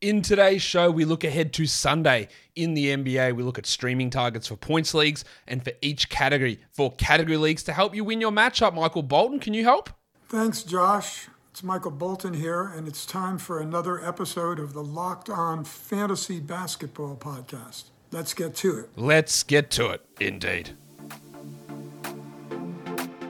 In today's show, we look ahead to Sunday in the NBA. We look at streaming targets for points leagues and for each category for category leagues to help you win your matchup. Michael Bolton, can you help? Thanks, Josh. It's Michael Bolton here, and it's time for another episode of the Locked On Fantasy Basketball Podcast. Let's get to it. Let's get to it, indeed.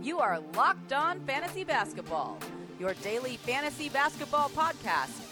You are Locked On Fantasy Basketball, your daily fantasy basketball podcast,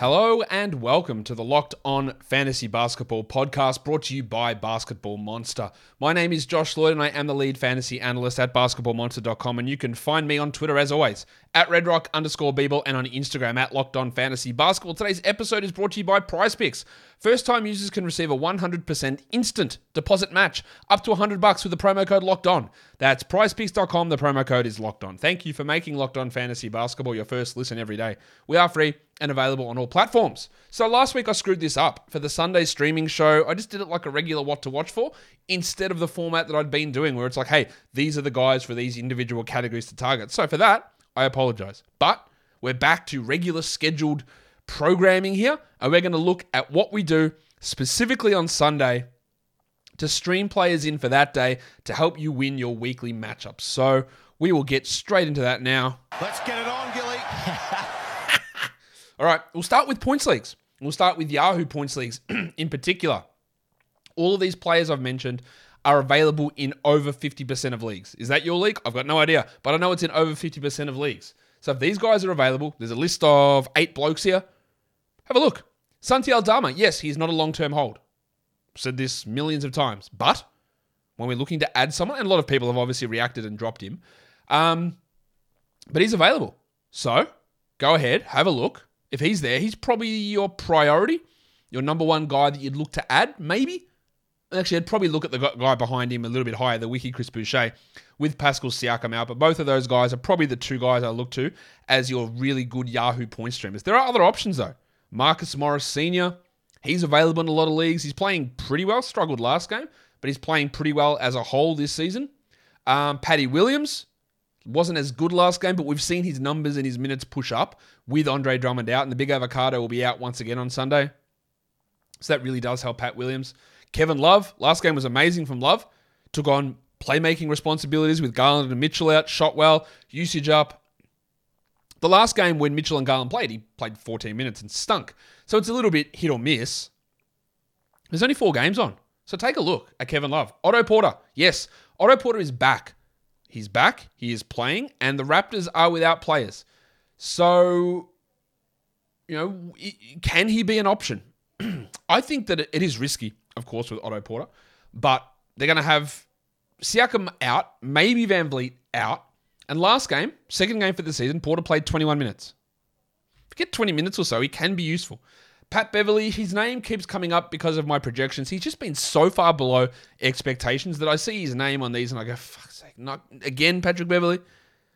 Hello and welcome to the Locked On Fantasy Basketball podcast brought to you by Basketball Monster. My name is Josh Lloyd and I am the lead fantasy analyst at basketballmonster.com and you can find me on Twitter as always at redrock underscore Beeble and on Instagram at Locked On Fantasy Basketball. Today's episode is brought to you by Prize Picks. First time users can receive a 100% instant deposit match up to 100 bucks with the promo code Locked On. That's prizepicks.com. The promo code is Locked On. Thank you for making Locked On Fantasy Basketball your first listen every day. We are free and available on all platforms. So last week I screwed this up for the Sunday streaming show. I just did it like a regular what to watch for instead of the format that I'd been doing where it's like, hey, these are the guys for these individual categories to target. So for that, I apologize. But we're back to regular scheduled programming here, and we're going to look at what we do specifically on Sunday to stream players in for that day to help you win your weekly matchups. So we will get straight into that now. Let's get it on, Gilly. All right, we'll start with points leagues. We'll start with Yahoo points leagues in particular. All of these players I've mentioned are available in over 50% of leagues. Is that your league? I've got no idea, but I know it's in over 50% of leagues. So if these guys are available, there's a list of eight blokes here. Have a look. Santi Aldama, yes, he's not a long term hold. Said this millions of times. But when we're looking to add someone, and a lot of people have obviously reacted and dropped him, um, but he's available. So go ahead, have a look. If he's there, he's probably your priority, your number one guy that you'd look to add, maybe. Actually, I'd probably look at the guy behind him a little bit higher, the Wiki Chris Boucher, with Pascal Siakam out. But both of those guys are probably the two guys I look to as your really good Yahoo point streamers. There are other options though. Marcus Morris Sr., he's available in a lot of leagues. He's playing pretty well. Struggled last game, but he's playing pretty well as a whole this season. Um, Patty Williams wasn't as good last game, but we've seen his numbers and his minutes push up with Andre Drummond out, and the big avocado will be out once again on Sunday. So that really does help Pat Williams. Kevin Love, last game was amazing from Love. Took on playmaking responsibilities with Garland and Mitchell out, shot well, usage up. The last game when Mitchell and Garland played, he played 14 minutes and stunk. So it's a little bit hit or miss. There's only four games on. So take a look at Kevin Love. Otto Porter, yes, Otto Porter is back. He's back, he is playing, and the Raptors are without players. So, you know, can he be an option? I think that it is risky, of course, with Otto Porter, but they're going to have Siakam out, maybe VanVleet out. And last game, second game for the season, Porter played 21 minutes. If you get 20 minutes or so, he can be useful. Pat Beverley, his name keeps coming up because of my projections. He's just been so far below expectations that I see his name on these and I go, fuck's sake, not again, Patrick Beverley.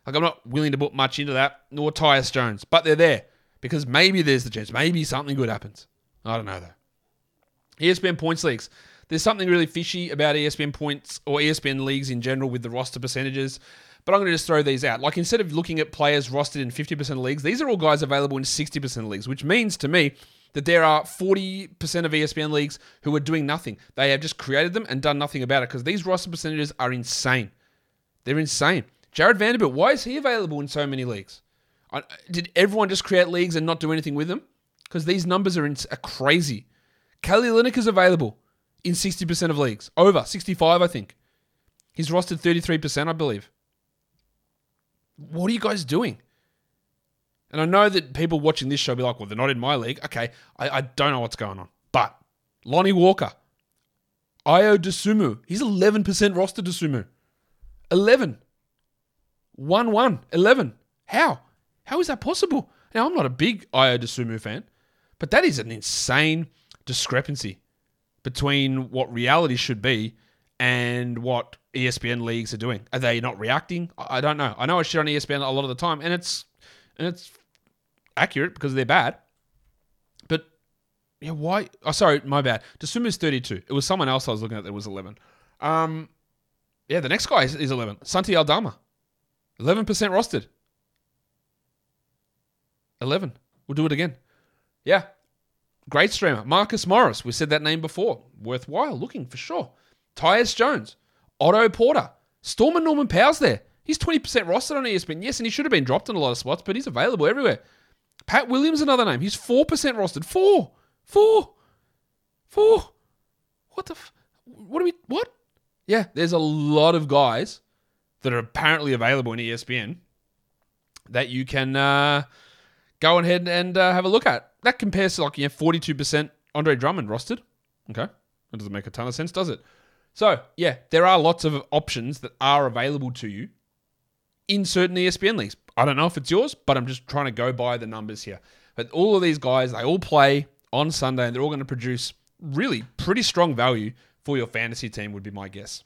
Like, I'm not willing to put much into that, nor Tyus Jones, but they're there because maybe there's the chance. Maybe something good happens. I don't know, though. ESPN points leagues. There's something really fishy about ESPN points or ESPN leagues in general with the roster percentages. But I'm going to just throw these out. Like instead of looking at players rostered in 50% of leagues, these are all guys available in 60% of leagues, which means to me that there are 40% of ESPN leagues who are doing nothing. They have just created them and done nothing about it because these roster percentages are insane. They're insane. Jared Vanderbilt, why is he available in so many leagues? Did everyone just create leagues and not do anything with them? Because these numbers are, in, are crazy. Kelly Olynyk is available in 60% of leagues. Over 65, I think. He's rostered 33%, I believe. What are you guys doing? And I know that people watching this show be like, well, they're not in my league. Okay, I, I don't know what's going on. But Lonnie Walker, Ayo Dosunmu, he's 11% roster Dosunmu. 11. 1 1. 11. How? How is that possible? Now, I'm not a big Ayo Dosunmu fan, but that is an insane discrepancy between what reality should be and what ESPN leagues are doing. Are they not reacting? I don't know. I know I shit on ESPN a lot of the time, and it's and it's accurate because they're bad. But yeah, why? Oh, sorry, my bad. Dosunmu's thirty-two. It was someone else I was looking at that was eleven. Um, Yeah, the next guy is, is 11. Santi Aldama. 11% rostered. 11. We'll do it again. Yeah. Great streamer. Marcus Morris. We said that name before. Worthwhile looking for sure. Tyus Jones. Otto Porter. Storm and Norman Powell's there. He's 20% rostered on ESPN. Yes, and he should have been dropped in a lot of spots, but he's available everywhere. Pat Williams, another name. He's 4% rostered. Four. Four. Four. What the f- What do we. What? Yeah, there's a lot of guys that are apparently available in ESPN that you can uh, go ahead and uh, have a look at. That compares to like, know, 42% Andre Drummond rostered. Okay. That doesn't make a ton of sense, does it? So, yeah, there are lots of options that are available to you in certain ESPN leagues. I don't know if it's yours, but I'm just trying to go by the numbers here. But all of these guys, they all play on Sunday and they're all going to produce really pretty strong value for your fantasy team, would be my guess.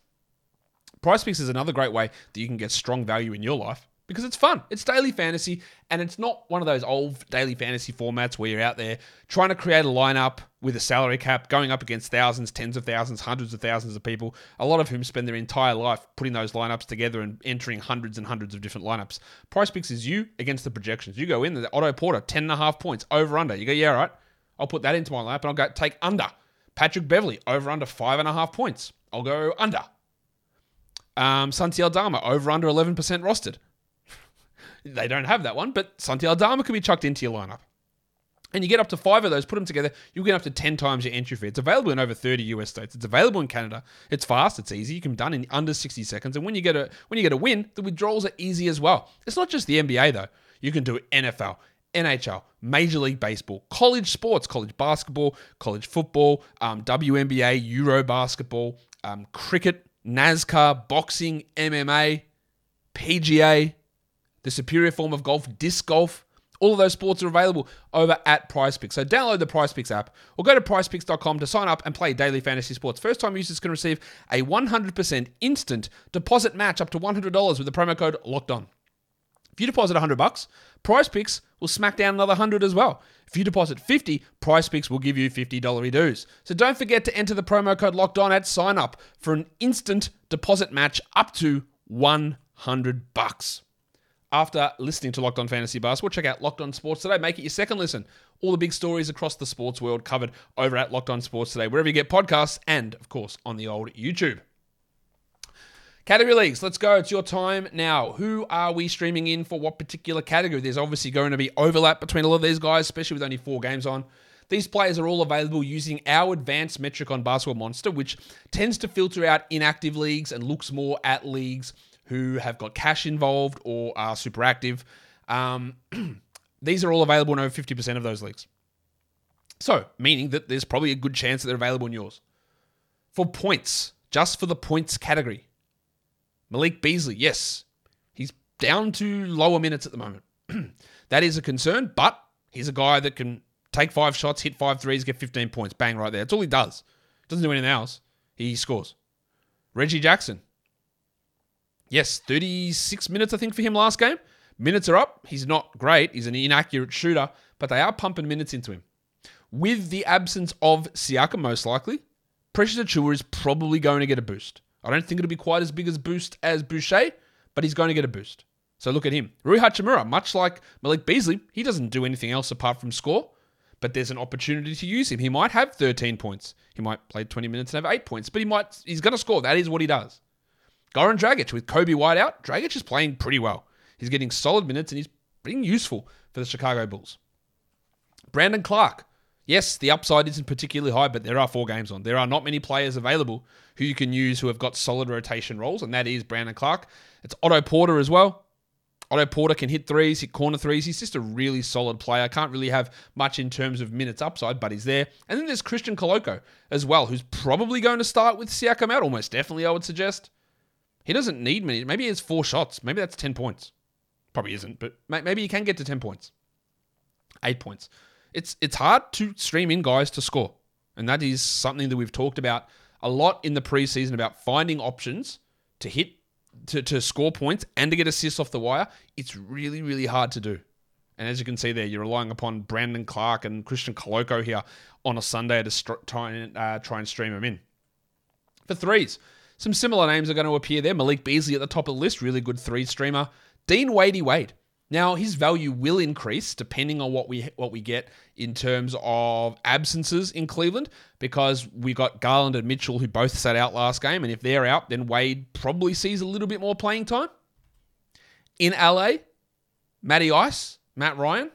Prize Picks is another great way that you can get strong value in your life because it's fun. It's daily fantasy and it's not one of those old daily fantasy formats where you're out there trying to create a lineup with a salary cap going up against thousands, tens of thousands, hundreds of thousands of people, a lot of whom spend their entire life putting those lineups together and entering hundreds and hundreds of different lineups. Prize Picks is you against the projections. You go in, the Otto Porter, 10 and a half points, over under. You go, yeah, right. I'll put that into my lineup and I'll go take under. Patrick Beverley, over under five and a half points. I'll go under. Um, Santi Aldama, over under 11% rostered. They don't have that one, but Santi Aldama can be chucked into your lineup. And you get up to five of those, put them together, you'll get up to 10 times your entry fee. It's available in over 30 US states. It's available in Canada. It's fast, it's easy. You can be done in under 60 seconds. And when you get a when you get a win, the withdrawals are easy as well. It's not just the NBA though. You can do NFL, NHL, Major League Baseball, college sports, college basketball, college football, um, WNBA, Euro basketball, um, cricket, NASCAR, boxing, MMA, PGA, the superior form of golf, disc golf. All of those sports are available over at Prize Picks. So download the Prize Picks app or go to PrizePicks.com to sign up and play daily fantasy sports. First time users can receive a 100% instant deposit match up to $100 with the promo code Locked On. If you deposit 100 bucks, Prize Picks will smack down another 100 as well. If you deposit 50, Prize Picks will give you $50 dues. So don't forget to enter the promo code Locked On at sign up for an instant deposit match up to 100 bucks. After listening to Locked On Fantasy Basketball, check out Locked On Sports Today. Make it your second listen. All the big stories across the sports world covered over at Locked On Sports Today, wherever you get podcasts, and of course on the old YouTube. Category leagues, let's go. It's your time now. Who are we streaming in for what particular category? There's obviously going to be overlap between a lot of these guys, especially with only four games on. These players are all available using our advanced metric on Basketball Monster, which tends to filter out inactive leagues and looks more at leagues who have got cash involved or are super active. Um, these are all available in over 50% of those leagues. So, meaning that there's probably a good chance that they're available in yours. For points, just for the points category, Malik Beasley, yes, he's down to lower minutes at the moment. that is a concern, but he's a guy that can take five shots, hit five threes, get 15 points. Bang, right there. That's all he does. Doesn't do anything else. He scores. Reggie Jackson. Yes, 36 minutes, I think, for him last game. Minutes are up. He's not great. He's an inaccurate shooter, but they are pumping minutes into him. With the absence of Siakam, most likely, Precious Achiuwa is probably going to get a boost. I don't think it'll be quite as big as boost as Boucher, but he's going to get a boost. So look at him. Rui Hachimura, much like Malik Beasley, he doesn't do anything else apart from score, but there's an opportunity to use him. He might have 13 points. He might play 20 minutes and have 8 points, but he might he's going to score. That is what he does. Goran Dragic with Coby White out, Dragic is playing pretty well. He's getting solid minutes and he's being useful for the Chicago Bulls. Brandon Clarke. Yes, the upside isn't particularly high, but there are four games on. There are not many players available who you can use who have got solid rotation roles, and that is Brandon Clarke. It's Otto Porter as well. Otto Porter can hit threes, hit corner threes. He's just a really solid player. Can't really have much in terms of minutes upside, but he's there. And then there's Christian Koloko as well, who's probably going to start with Siakam out, almost definitely, I would suggest. He doesn't need many. Maybe he has four shots. Maybe that's 10 points. Probably isn't, but maybe he can get to 10 points. Eight points. It's it's hard to stream in guys to score. And that is something that we've talked about a lot in the preseason about finding options to hit to, to score points and to get assists off the wire. It's really, really hard to do. And as you can see there, you're relying upon Brandon Clarke and Christian Koloko here on a Sunday to try and uh, try and stream them in. For threes, Some similar names are going to appear there. Malik Beasley at the top of the list, really good three streamer. Dean Wadey Wade. Now his value will increase depending on what we what we get in terms of absences in Cleveland because we got Garland and Mitchell who both sat out last game, and if they're out, then Wade probably sees a little bit more playing time. In LA, Matty Ice, Matt Ryan,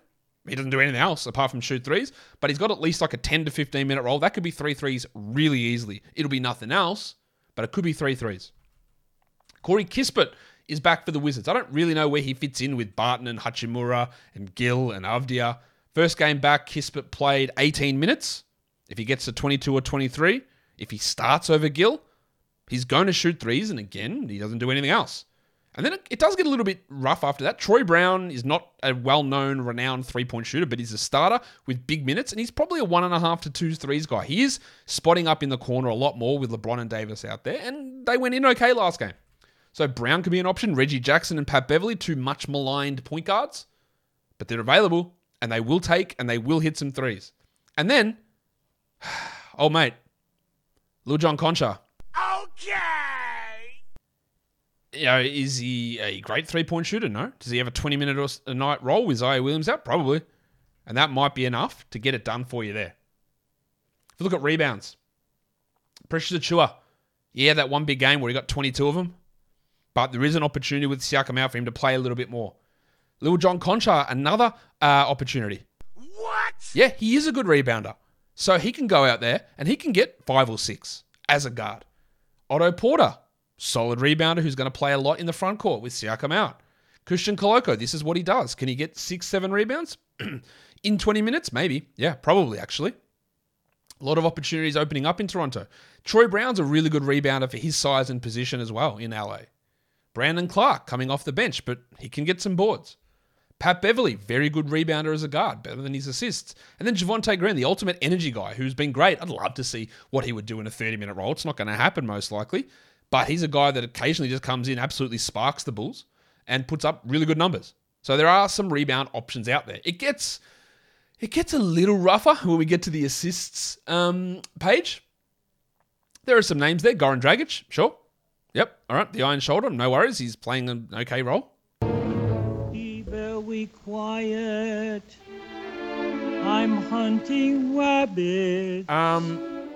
he doesn't do anything else apart from shoot threes, but he's got at least like a 10 to 15 minute role. That could be three threes really easily. It'll be nothing else, but it could be three threes. Corey Kispert is back for the Wizards. I don't really know where he fits in with Barton and Hachimura and Gill and Avdija. First game back, Kispert played 18 minutes. If he gets to 22 or 23, if he starts over Gill, he's going to shoot threes, and again, he doesn't do anything else. And then it, it does get a little bit rough after that. Troy Brown is not a well known, renowned three point shooter, but he's a starter with big minutes, and he's probably a one and a half to two threes guy. He is spotting up in the corner a lot more with LeBron and Davis out there, and they went in okay last game. So Brown could be an option. Reggie Jackson and Pat Beverley, two much maligned point guards, but they're available, and they will take and they will hit some threes. And then, oh mate, Lil John Konchar. Okay you know, is he a great three point shooter? No. Does he have a 20 minute or a night role with Ziaire Williams out? Probably. And that might be enough to get it done for you there. If you look at rebounds, Precious Achiuwa, yeah, that one big game where he got 22 of them, but there is an opportunity with Siakam out for him to play a little bit more. Little John Konchar, another uh, opportunity. What? Yeah, he is a good rebounder. So he can go out there and he can get five or six as a guard. Otto Porter, solid rebounder who's going to play a lot in the front court with Siakam out. Christian Koloko, this is what he does. Can he get six, seven rebounds in 20 minutes? Maybe. Yeah, probably actually. A lot of opportunities opening up in Toronto. Troy Brown's a really good rebounder for his size and position as well in LA. Brandon Clarke coming off the bench, but he can get some boards. Pat Beverley, very good rebounder as a guard, better than his assists. And then Javonte Green, the ultimate energy guy, who's been great. I'd love to see what he would do in a 30 minute role. It's not going to happen, most likely. But he's a guy that occasionally just comes in, absolutely sparks the Bulls, and puts up really good numbers. So there are some rebound options out there. It gets it gets a little rougher when we get to the assists um, page. There are some names there. Goran Dragic, sure. Yep. All right. The Iron Shoulder, no worries. He's playing an okay role. Be very quiet. I'm hunting rabbits. Um,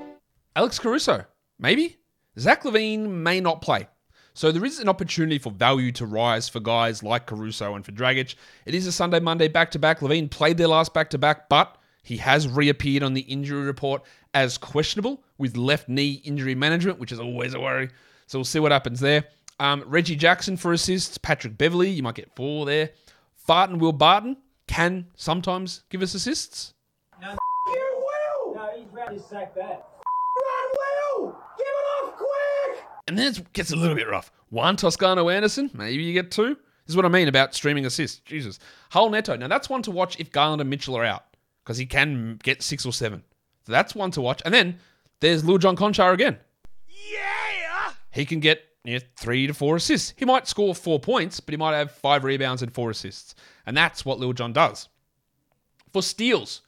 Alex Caruso, maybe. Zach LaVine may not play. So there is an opportunity for value to rise for guys like Caruso and for Dragic. It is a Sunday, Monday back to back. LaVine played their last back to back, but he has reappeared on the injury report as questionable with left knee injury management, which is always a worry. So we'll see what happens there. Um, Reggie Jackson for assists. Patrick Beverley, you might get four there. Barton, Will Barton can sometimes give us assists. No, you will. No, he's ready to sack that. Run, Will. Give it off quick! And then it gets a little bit rough. Juan Toscano Anderson, maybe you get two. This is what I mean about streaming assists. Jesus. Raul Neto. Now that's one to watch if Garland and Mitchell are out. Because he can get six or seven. So that's one to watch. And then there's Lil John Konchar again. Yeah! He can get you know, three to four assists. He might score four points, but he might have five rebounds and four assists. And that's what Lil John does. For steals,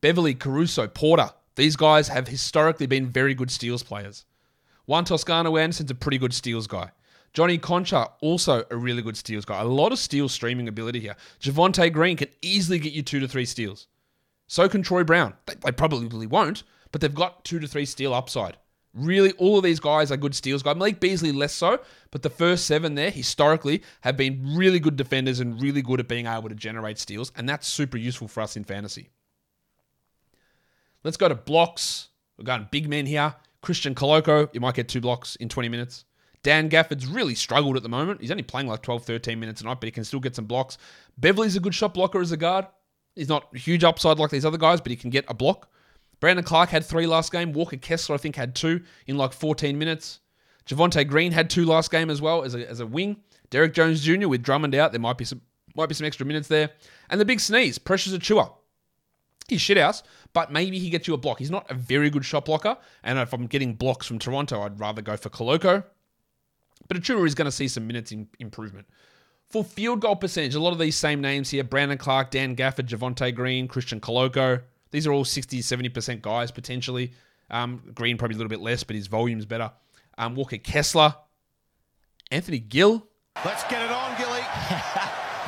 Beverley, Caruso, Porter, these guys have historically been very good steals players. Juan Toscano Anderson's a pretty good steals guy. Johnny Konchar, also a really good steals guy. A lot of steal streaming ability here. Javonte Green can easily get you two to three steals. So can Troy Brown. They, they probably won't, but they've got two to three steal upside. Really, all of these guys are good steals guys. Malik Beasley less so, but the first seven there historically have been really good defenders and really good at being able to generate steals, and that's super useful for us in fantasy. Let's go to blocks. We're going big men here. Christian Koloko, you might get two blocks in 20 minutes. Dan Gafford's really struggled at the moment. He's only playing like 12, 13 minutes a night, but he can still get some blocks. Beverley's a good shot blocker as a guard. He's not huge upside like these other guys, but he can get a block. Brandon Clarke had three last game. Walker Kessler, I think, had two in like 14 minutes. Javonte Green had two last game as well as a, as a wing. Derrick Jones Jr. with Drummond out, there might be some might be some extra minutes there. And the big sneeze, Precious Achiuwa. He's shit house, but maybe he gets you a block. He's not a very good shot blocker, and if I'm getting blocks from Toronto, I'd rather go for Koloko. But Achiuwa is going to see some minutes in improvement. For field goal percentage, a lot of these same names here Brandon Clarke, Dan Gafford, Javonte Green, Christian Koloko. These are all 60 70% guys potentially. Um, Green probably a little bit less, but his volume's better. um, Walker Kessler, Anthony Gill. Let's get it on, Gilly.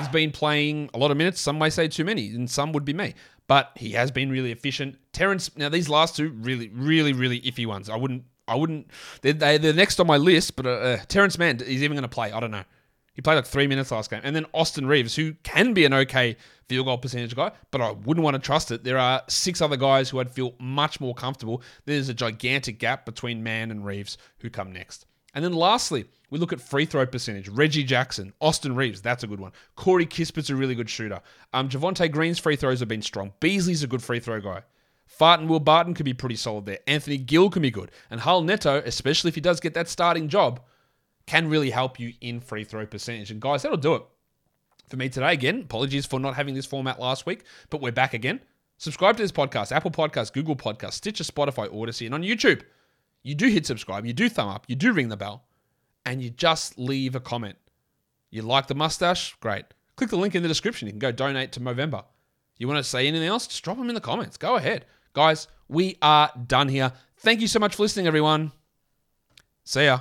He's been playing a lot of minutes. Some may say too many, and some would be me. But he has been really efficient. Terance. Now these last two really, really, really iffy ones. I wouldn't. I wouldn't. They're, they, they're next on my list. But uh, uh, Terance Mann is even going to play. I don't know. He played like three minutes last game. And then Austin Reaves, who can be an okay field goal percentage guy, but I wouldn't want to trust it. There are six other guys who I'd feel much more comfortable. There's a gigantic gap between Mann and Reaves who come next. And then lastly, we look at free throw percentage. Reggie Jackson, Austin Reaves, that's a good one. Corey Kispert's a really good shooter. Um, Javonte Green's free throws have been strong. Beasley's a good free throw guy. Fart and Will Barton could be pretty solid there. Anthony Gill can be good. And Raul Neto, especially if he does get that starting job, can really help you in free throw percentage. And guys, that'll do it for me today. Again, apologies for not having this format last week, but we're back again. Subscribe to this podcast, Apple Podcast, Google Podcast, Stitcher, Spotify, Odyssey, and on YouTube. You do hit subscribe, you do thumb up, you do ring the bell, and you just leave a comment. You like the mustache? Great. Click the link in the description. You can go donate to Movember. You want to say anything else? Just drop them in the comments. Go ahead. Guys, we are done here. Thank you so much for listening, everyone. See ya.